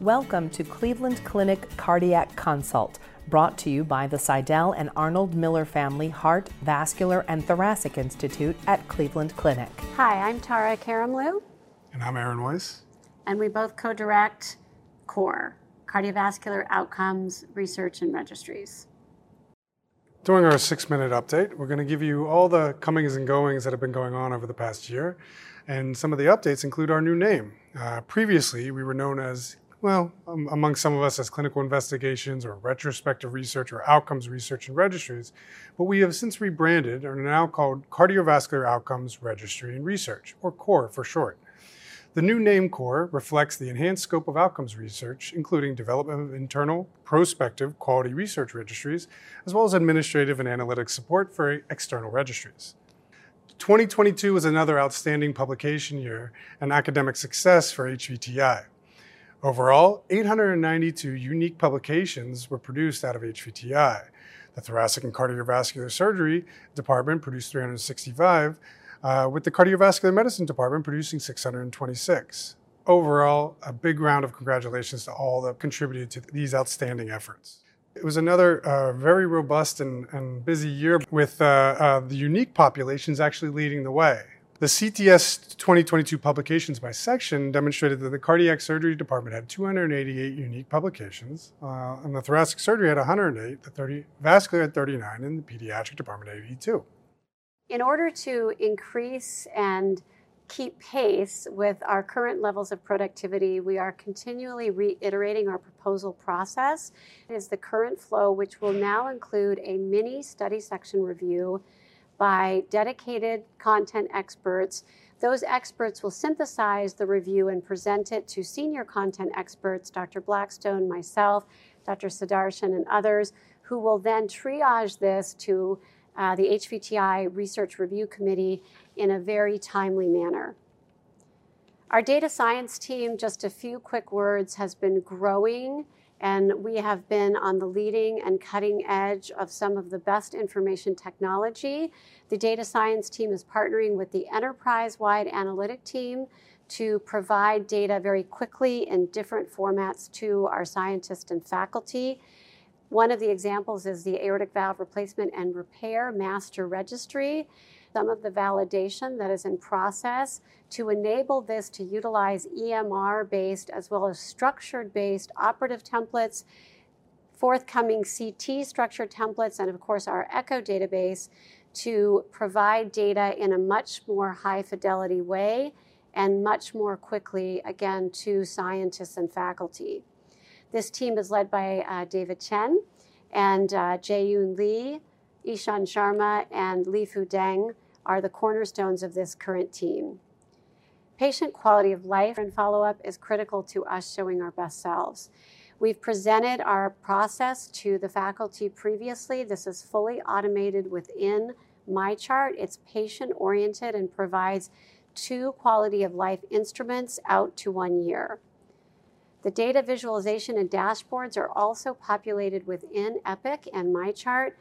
Welcome to Cleveland Clinic Cardiac Consult, brought to you by the Sydell and Arnold Miller Family Heart, Vascular, and Thoracic Institute at Cleveland Clinic. Hi, I'm Tara Karamlou. And I'm Aaron Weiss. And we both co direct CORE, Cardiovascular Outcomes Research and Registries. During our six minute update, we're going to give you all the comings and goings that have been going on over the past year. And some of the updates include our new name. Uh, previously, we were known as well, um, among some of us as clinical investigations or retrospective research or outcomes research and registries, but we have since rebranded and are now called Cardiovascular Outcomes Registry and Research, or CORE for short. The new name CORE reflects the enhanced scope of outcomes research, including development of internal, prospective quality research registries, as well as administrative and analytic support for external registries. 2022 was another outstanding publication year and academic success for HVTI. Overall, 892 unique publications were produced out of HVTI. The Thoracic and Cardiovascular Surgery Department produced 365, uh, with the Cardiovascular Medicine Department producing 626. Overall, a big round of congratulations to all that contributed to these outstanding efforts. It was another uh, very robust and, and, busy year with uh, uh the unique populations actually leading the way. The CTS 2022 publications by section demonstrated that the cardiac surgery department had 288 unique publications, uh, and the thoracic surgery had 108, the 30, vascular had 39, and the pediatric department had 82. In order to increase and keep pace with our current levels of productivity, we are continually reiterating our proposal process. It is the current flow, which will now include a mini study section review by dedicated content experts. Those experts will synthesize the review and present it to senior content experts, Dr. Blackstone, myself, Dr. Sadarshan, and others, who will then triage this to uh, the HVTI Research Review Committee in a very timely manner. Our data science team, just a few quick words, has been growing and we have been on the leading and cutting edge of some of the best information technology. The data science team is partnering with the enterprise wide analytic team to provide data very quickly in different formats to our scientists and faculty. One of the examples is the aortic valve replacement and repair master registry some of the validation that is in process to enable this to utilize EMR based as well as structured based operative templates, forthcoming CT structured templates, and of course our ECHO database to provide data in a much more high fidelity way and much more quickly, again, to scientists and faculty. This team is led by uh, David Chen and uh, Jae-Yoon Lee, Ishan Sharma, and Li Fu Deng are the cornerstones of this current team. Patient quality of life and follow up is critical to us showing our best selves. We've presented our process to the faculty previously. This is fully automated within MyChart. It's patient oriented and provides two quality of life instruments out to one year. The data visualization and dashboards are also populated within Epic and MyChart,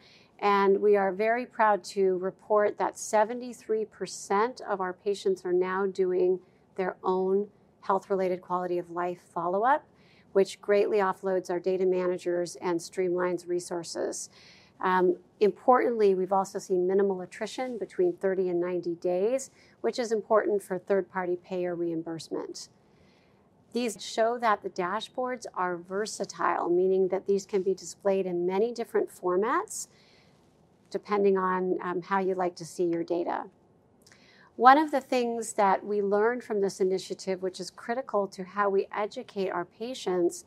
and we are very proud to report that 73% of our patients are now doing their own health related quality of life follow up, which greatly offloads our data managers and streamlines resources. Um, importantly, we've also seen minimal attrition between 30 and 90 days, which is important for third party payer reimbursement. These show that the dashboards are versatile, meaning that these can be displayed in many different formats depending on um, how you like to see your data. One of the things that we learned from this initiative, which is critical to how we educate our patients,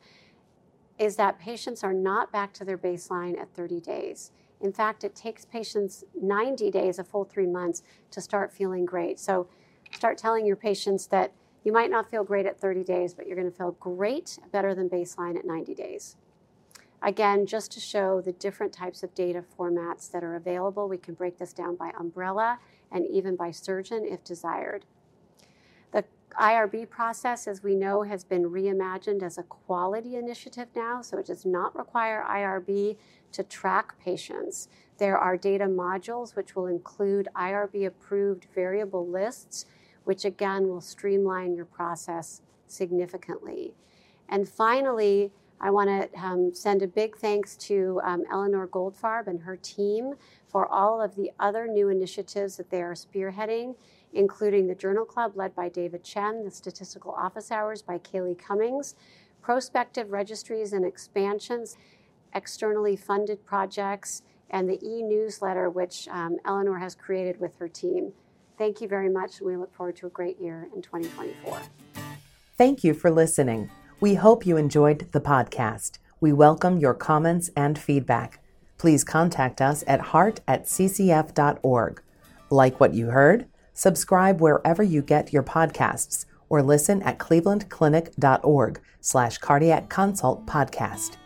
is that patients are not back to their baseline at 30 days. In fact, it takes patients 90 days, a full three months, to start feeling great. So start telling your patients that you might not feel great at 30 days, but you're going to feel great, better than baseline at 90 days. Again, just to show the different types of data formats that are available, we can break this down by umbrella and even by surgeon if desired. The IRB process, as we know, has been reimagined as a quality initiative now, so it does not require IRB to track patients. There are data modules which will include IRB approved variable lists, which again will streamline your process significantly. And finally, I want to um, send a big thanks to um, Eleanor Goldfarb and her team for all of the other new initiatives that they are spearheading, including the Journal Club led by David Chen, the Statistical Office Hours by Kaylee Cummings, prospective registries and expansions, externally funded projects, and the e newsletter, which um, Eleanor has created with her team. Thank you very much. and We look forward to a great year in 2024. Thank you for listening. We hope you enjoyed the podcast. We welcome your comments and feedback. Please contact us at heart at ccf.org. Like what you heard? Subscribe wherever you get your podcasts or listen at clevelandclinic.org slash cardiac consult podcast.